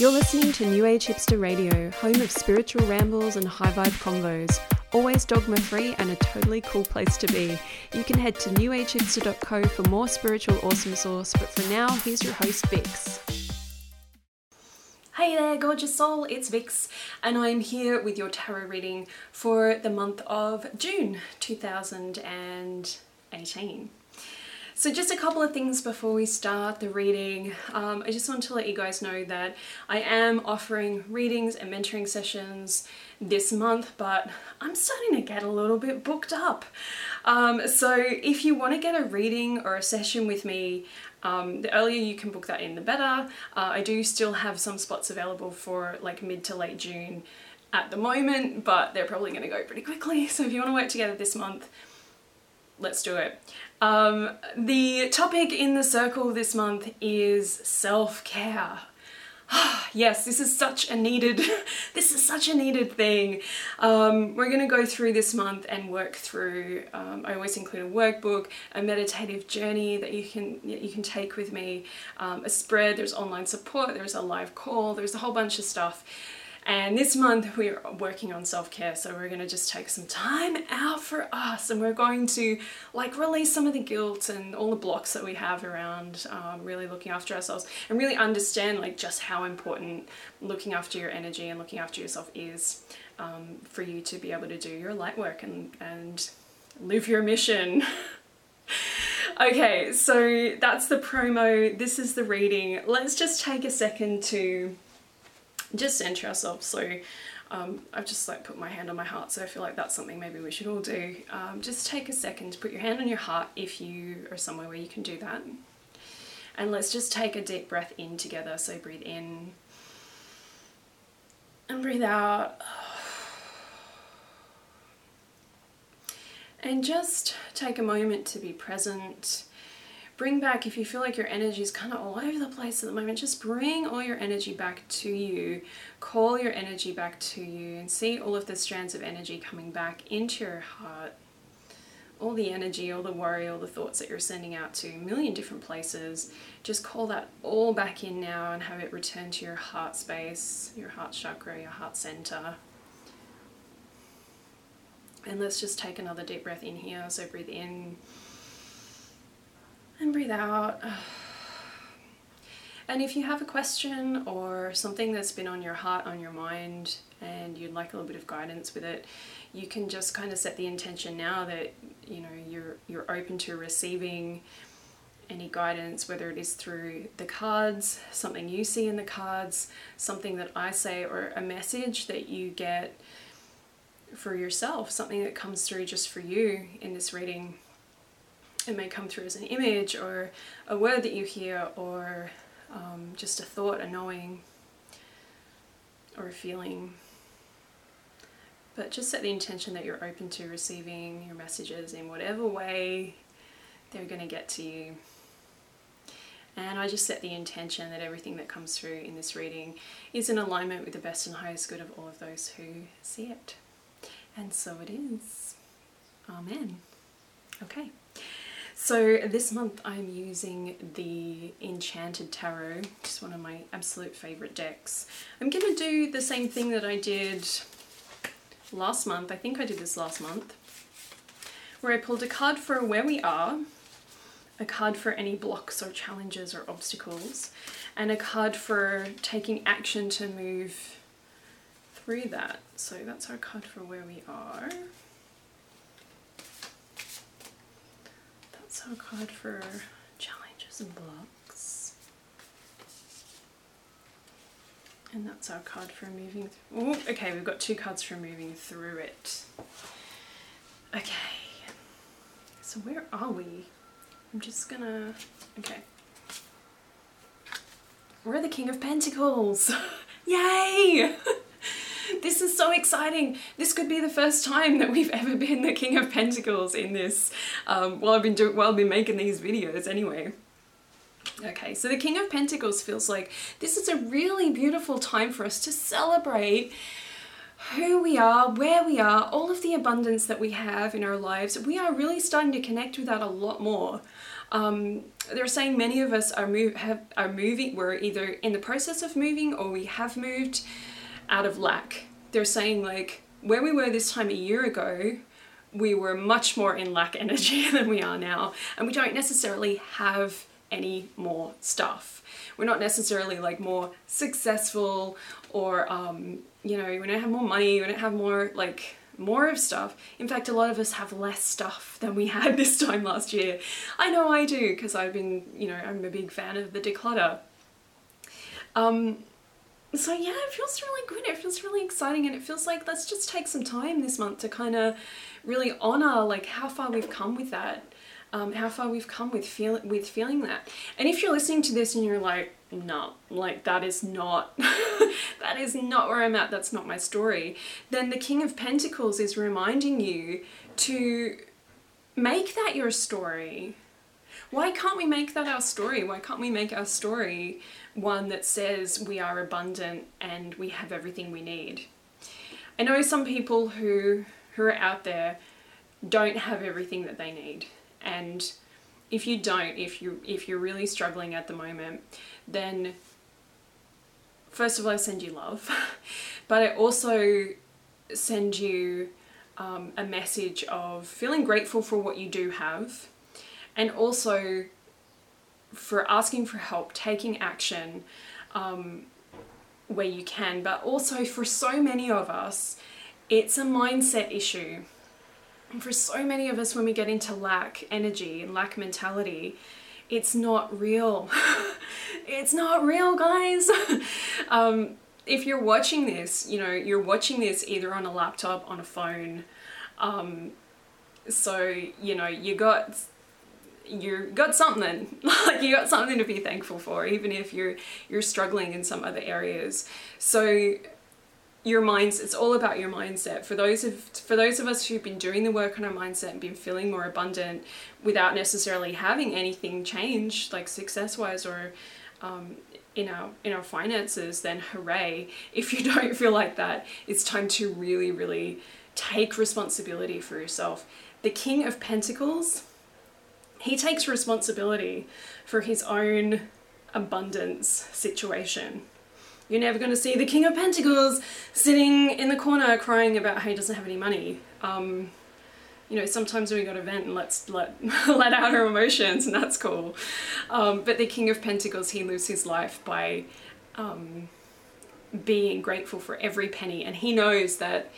You're listening to New Age Hipster Radio, home of spiritual rambles and high vibe combos. Always dogma free and a totally cool place to be. You can head to newagehipster.co for more spiritual awesome sauce, but for now, here's your host, Vix. Hey there, gorgeous soul, it's Vix, and I'm here with your tarot reading for the month of June 2018. So just a couple of things before we start the reading. Um, I just want to let you guys know that I am offering readings and mentoring sessions this month, but I'm starting to get a little bit booked up. Um, so if you want to get a reading or a session with me, um, the earlier you can book that in, the better. Uh, I do still have some spots available for like mid to late June at the moment, but they're probably going to go pretty quickly. So if you want to work together this month, let's do it. Um, the topic in the circle this month is self-care. yes, this is such a needed, this is such a needed thing. Um, we're going to go through this month and work through. Um, I always include a workbook, a meditative journey that you can you can take with me, um, a spread. There's online support. There's a live call. There's a whole bunch of stuff. And this month we're working on self-care, so we're to just take some time out for us and we're going to like release some of the guilt and all the blocks that we have around um, really looking after ourselves and really understand like just how important looking after your energy and looking after yourself is um, for you to be able to do your light work and, and live your mission. okay, so that's the promo. This is the reading. Let's just take a second to just center ourselves. So um, I've just like put my hand on my heart, so I feel like that's something maybe we should all do. Um, just take a second to put your hand on your heart if you are somewhere where you can do that. And let's just take a deep breath in together. So breathe in and breathe out. And just take a moment to be present bring back, if you feel like your energy is kind of all over the place at the moment, just bring all your energy back to you. Call your energy back to you and see all of the strands of energy coming back into your heart. All the energy, all the worry, all the thoughts that you're sending out to a million different places, just call that all back in now and have it return to your heart space, your heart chakra, your heart center. And let's just take another deep breath in here. So breathe in and breathe out. And if you have a question or something that's been on your heart, on your mind, and you'd like a little bit of guidance with it, you can just kind of set the intention now that you know you're you're open to receiving any guidance, whether it is through the cards, something you see in the cards, something that I say, or a message that you get for yourself, something that comes through just for you in this reading it may come through as an image or a word that you hear or um, just a thought, a knowing, or a feeling. But just set the intention that you're open to receiving your messages in whatever way they're going to get to you. And I just set the intention that everything that comes through in this reading is in alignment with the best and highest good of all of those who see it. And so it is. Amen. Okay. So this month I'm using the Enchanted Tarot, just one of my absolute favourite decks. I'm going to do the same thing that I did last month, I think I did this last month, where I pulled a card for where we are, a card for any blocks or challenges or obstacles, and a card for taking action to move through that. So that's our card for where we are. So card for challenges and blocks. And that's our card for moving. Ooh, okay, we've got two cards for moving through it. Okay. So where are we? I'm just gonna. Okay. We're the King of Pentacles! Yay! this is so exciting. This could be the first time that we've ever been the King of Pentacles in this, um, while I've been doing, while I've been making these videos anyway. Okay, so the King of Pentacles feels like this is a really beautiful time for us to celebrate who we are, where we are, all of the abundance that we have in our lives. We are really starting to connect with that a lot more. Um, they're saying many of us are move have are moving. We're either in the process of moving or we have moved out of lack. They're saying like where we were this time a year ago, we were much more in lack energy than we are now, and we don't necessarily have any more stuff. We're not necessarily like more successful or um, you know we don't have more money. We don't have more like more of stuff. In fact, a lot of us have less stuff than we had this time last year. I know I do because I've been, you know, I'm a big fan of the declutter. Um, so yeah, it feels really good. It feels really exciting, and it feels like let's just take some time this month to kind of really honor like how far we've come with that. Um, how far we've come with feel with feeling that. And if you're listening to this and you're like, no, like that is not that is not where I'm at, that's not my story, then the King of Pentacles is reminding you to make that your story. Why can't we make that our story? Why can't we make our story one that says we are abundant and we have everything we need? I know some people who who are out there don't have everything that they need. And if you don't, if you if you're really struggling at the moment, then first of all I send you love, but I also send you um, a message of feeling grateful for what you do have, and also for asking for help, taking action um, where you can, but also for so many of us, it's a mindset issue. And for so many of us, when we get into lack energy and lack mentality, it's not real. it's not real, guys. um, if you're watching this, you know, you're watching this either on a laptop, on a phone. Um, so, you know, you got you got something. Like you got something to be thankful for even if you're you're struggling in some other areas. So your minds it's all about your mindset. For those of for those of us who've been doing the work on our mindset and been feeling more abundant without necessarily having anything change like success wise or um, in our in our finances then hooray. If you don't feel like that it's time to really really take responsibility for yourself. The king of pentacles he takes responsibility for his own abundance situation you're never going to see the King of Pentacles sitting in the corner crying about how he doesn't have any money. Um, you know, sometimes we got to vent and let's let let out our emotions, and that's cool. Um, but the King of Pentacles, he lives his life by um, being grateful for every penny, and he knows that.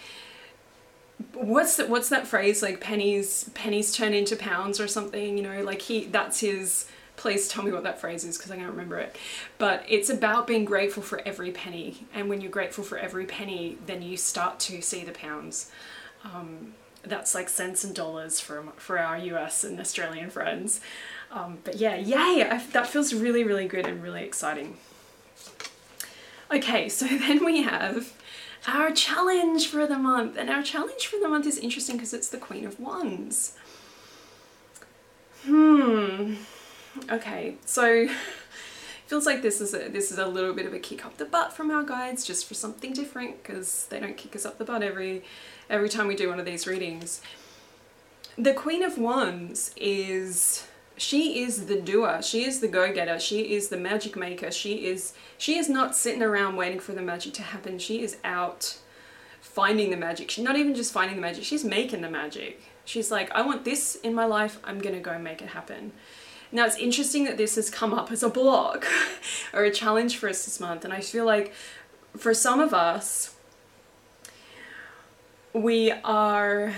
What's that? What's that phrase? Like pennies, pennies turn into pounds or something. You know, like he. That's his please tell me what that phrase is because I can't remember it. But it's about being grateful for every penny. And when you're grateful for every penny, then you start to see the pounds. Um, that's like cents and dollars for, for our US and Australian friends. Um, but yeah, yay! I, that feels really, really good and really exciting. Okay, so then we have our challenge for the month. And our challenge for the month is interesting because it's the Queen of Wands. Hmm. Okay, so it feels like this is a, this is a little bit of a kick up the butt from our guides just for something different because they don't kick us up the butt every every time we do one of these readings. The Queen of Wands is she is the doer. She is the go-getter. She is the magic maker. She is she is not sitting around waiting for the magic to happen. She is out finding the magic. She's not even just finding the magic. She's making the magic. She's like i want this in my life. I'm gonna go make it happen. Now it's interesting that this has come up as a block or a challenge for us this month and I feel like for some of us we are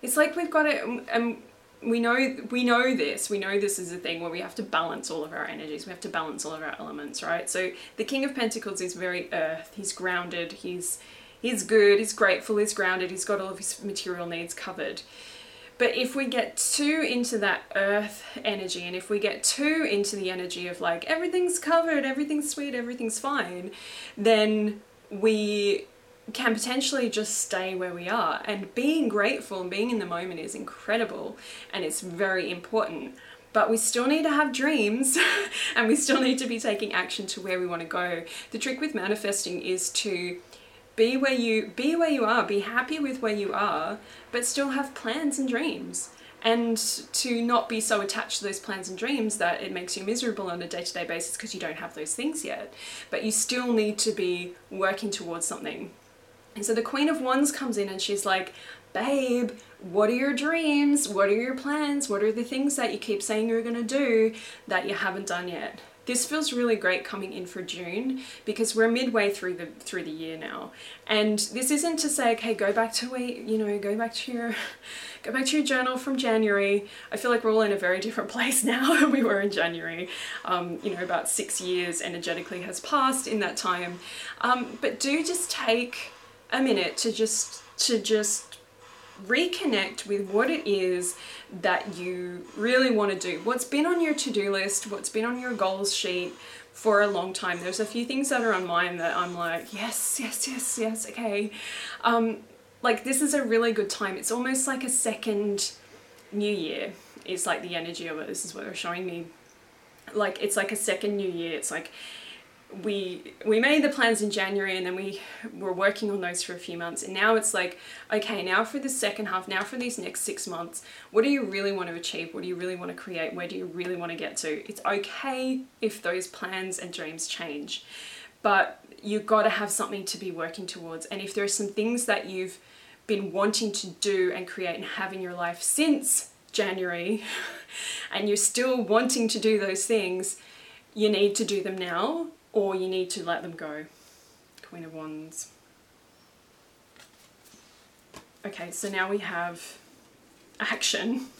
it's like we've got it and um, we know we know this we know this is a thing where we have to balance all of our energies we have to balance all of our elements right? So the king of pentacles is very earth he's grounded he's he's good he's grateful he's grounded he's got all of his material needs covered. But if we get too into that earth energy and if we get too into the energy of like everything's covered, everything's sweet, everything's fine, then we can potentially just stay where we are. And being grateful and being in the moment is incredible and it's very important. But we still need to have dreams and we still need to be taking action to where we want to go. The trick with manifesting is to be where you be where you are be happy with where you are but still have plans and dreams and to not be so attached to those plans and dreams that it makes you miserable on a day-to-day basis because you don't have those things yet but you still need to be working towards something and so the queen of wands comes in and she's like babe what are your dreams what are your plans what are the things that you keep saying you're going to do that you haven't done yet this feels really great coming in for June because we're midway through the through the year now. And this isn't to say, okay, go back to wait, you know, go back to your go back to your journal from January. I feel like we're all in a very different place now than we were in January. Um, you know, about six years energetically has passed in that time. Um, but do just take a minute to just to just reconnect with what it is that you really want to do. What's been on your to-do list, what's been on your goals sheet for a long time. There's a few things that are on mine that I'm like, yes, yes, yes, yes, okay. Um, like this is a really good time. It's almost like a second new year It's like the energy of it. This is what they're showing me. Like it's like a second new year. It's like we we made the plans in January and then we were working on those for a few months. And now it's like okay now for the second half now for these next six months what do you really want to achieve? What do you really want to create? Where do you really want to get to? It's okay if those plans and dreams change but you've got to have something to be working towards. And if there are some things that you've been wanting to do and create and have in your life since January and you're still wanting to do those things you need to do them now or you need to let them go. Queen of Wands. Okay, so now we have action.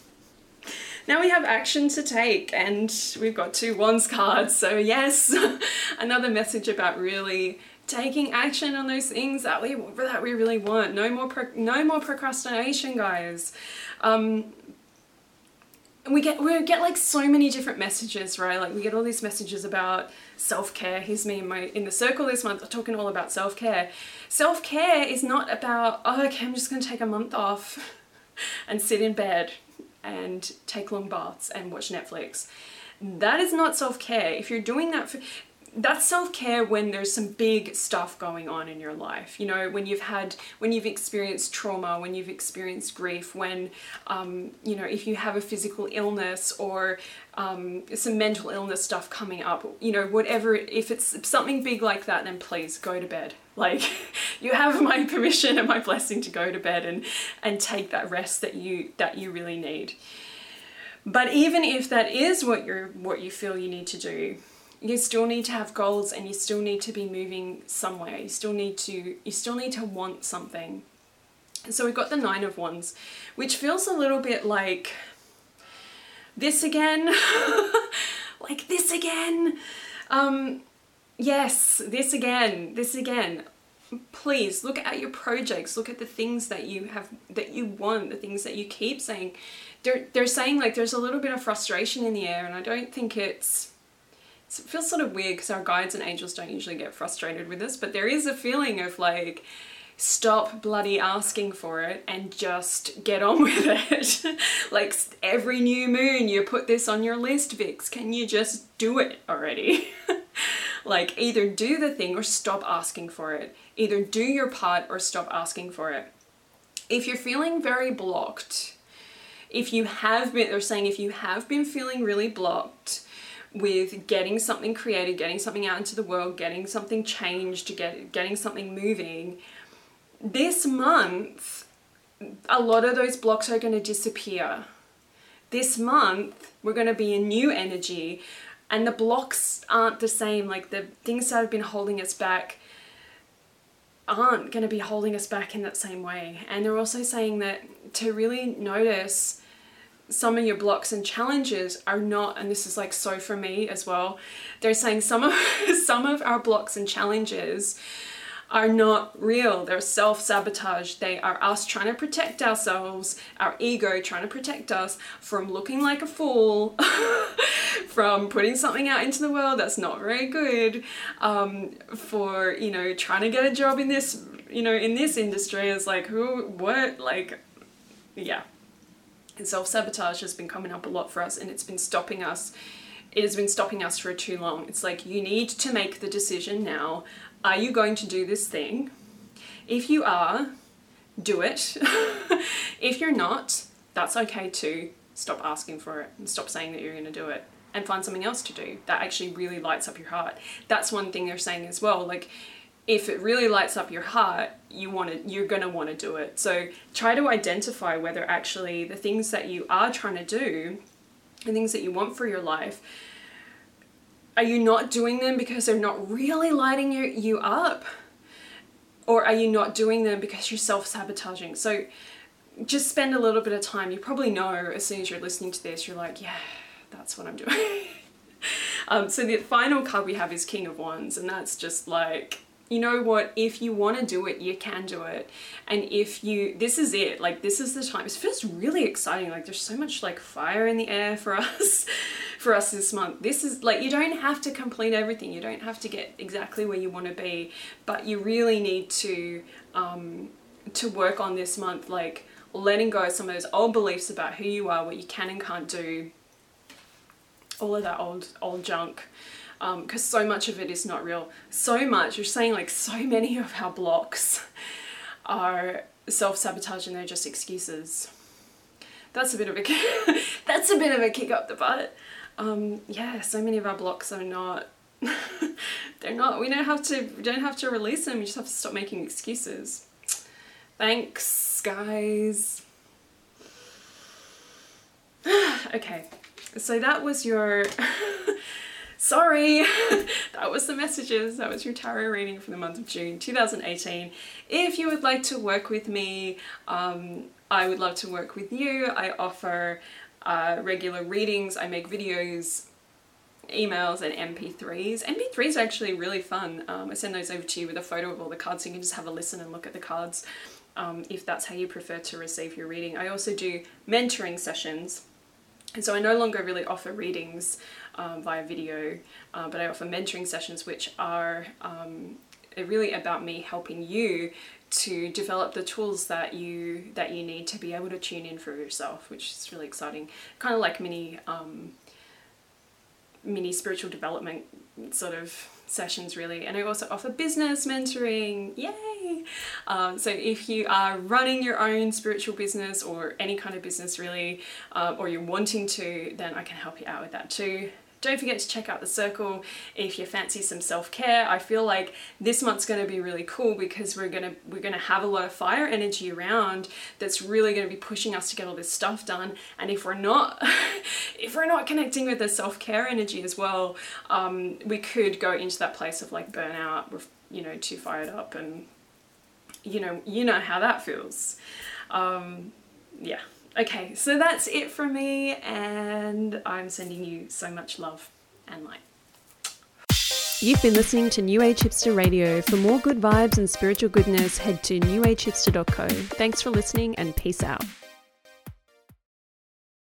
Now we have action to take and we've got two Wands cards. So yes, another message about really taking action on those things that we that we really want. No more no more procrastination, guys. Um, we get we get like so many different messages, right? Like we get all these messages about self-care. Here's me in my in the circle this month talking all about self-care. Self-care is not about, oh okay, I'm just gonna take a month off and sit in bed and take long baths and watch Netflix. That is not self-care. If you're doing that for that's self-care when there's some big stuff going on in your life you know when you've had when you've experienced trauma when you've experienced grief when um, you know if you have a physical illness or um, some mental illness stuff coming up you know whatever if it's something big like that then please go to bed. Like you have my permission and my blessing to go to bed and and take that rest that you that you really need. But even if that is what you're what you feel you need to do you still need to have goals and you still need to be moving somewhere. You still need to you still need to want something. So we've got the nine of wands, which feels a little bit like this again, like this again. Um, yes, this again, this again. Please look at your projects. Look at the things that you have that you want, the things that you keep saying. They're they're saying like there's a little bit of frustration in the air, and I don't think it's it feels sort of weird because our guides and angels don't usually get frustrated with us, but there is a feeling of like, stop bloody asking for it and just get on with it. like every new moon you put this on your list, Vix, can you just do it already? like either do the thing or stop asking for it. Either do your part or stop asking for it. If you're feeling very blocked, if you have been, they're saying if you have been feeling really blocked, with getting something created, getting something out into the world, getting something changed, get, getting something moving, this month, a lot of those blocks are going to disappear. This month, we're going to be in new energy, and the blocks aren't the same. Like the things that have been holding us back aren't going to be holding us back in that same way. And they're also saying that to really notice some of your blocks and challenges are not and this is like so for me as well they're saying some of some of our blocks and challenges are not real. They're self-sabotage. They are us trying to protect ourselves our ego trying to protect us from looking like a fool from putting something out into the world that's not very good um, for you know trying to get a job in this you know in this industry is like who what like yeah and self-sabotage has been coming up a lot for us and it's been stopping us it has been stopping us for too long it's like you need to make the decision now are you going to do this thing if you are do it if you're not That's okay too. Stop asking for it and stop saying that you're going to do it and find something else to do that actually really lights up your heart. That's one thing they're saying as well. Like, if it really lights up your heart, you want to, you're going to want to do it. So try to identify whether actually the things that you are trying to do, the things that you want for your life, are you not doing them because they're not really lighting you, you up? Or are you not doing them because you're self sabotaging? So just spend a little bit of time. You probably know as soon as you're listening to this, you're like, yeah, that's what I'm doing. um, so the final card we have is King of Wands, and that's just like, you know what, if you want to do it, you can do it. And if you, this is it, like, this is the time. It feels really exciting. Like, there's so much like fire in the air for us, for us this month. This is like, you don't have to complete everything, you don't have to get exactly where you want to be, but you really need to, um, to work on this month, like, letting go of some of those old beliefs about who you are, what you can and can't do, all of that old old junk because um, so much of it is not real. So much, you're saying like so many of our blocks are self-sabotage and they're just excuses. That's a bit of a that's a bit of a kick up the butt. Um, yeah, so many of our blocks are not they're not we don't have to we don't have to release them, you just have to stop making excuses. Thanks guys. okay, so that was your sorry. That was the messages. That was your tarot reading for the month of june 2018 if you would like to work with me um, i would love to work with you. I offer uh, regular readings. I make videos emails and mp3s mp3s are actually really fun. Um, i send those over to you with a photo of all the cards so you can just have a listen and look at the cards um, if that's how you prefer to receive your reading. I also do mentoring sessions and so I no longer really offer readings um, via video, uh, but I offer mentoring sessions which are um, really about me helping you to develop the tools that you that you need to be able to tune in for yourself, which is really exciting. Kind of like mini um, mini spiritual development sort of sessions really. And I also offer business mentoring. Yay! Um, so if you are running your own spiritual business or any kind of business really uh, or you're wanting to then I can help you out with that too don't forget to check out the circle if you fancy some self-care. I feel like this month's going to be really cool because we're going to we're going to have a lot of fire energy around that's really going to be pushing us to get all this stuff done. And if we're not if we're not connecting with the self-care energy as well, um, we could go into that place of like burnout, you know, too fired up and you know, you know how that feels. Um, yeah. Okay, so that's it from me, and I'm sending you so much love and light. You've been listening to New Age Hipster Radio. For more good vibes and spiritual goodness, head to newagehipster.co. Thanks for listening and peace out.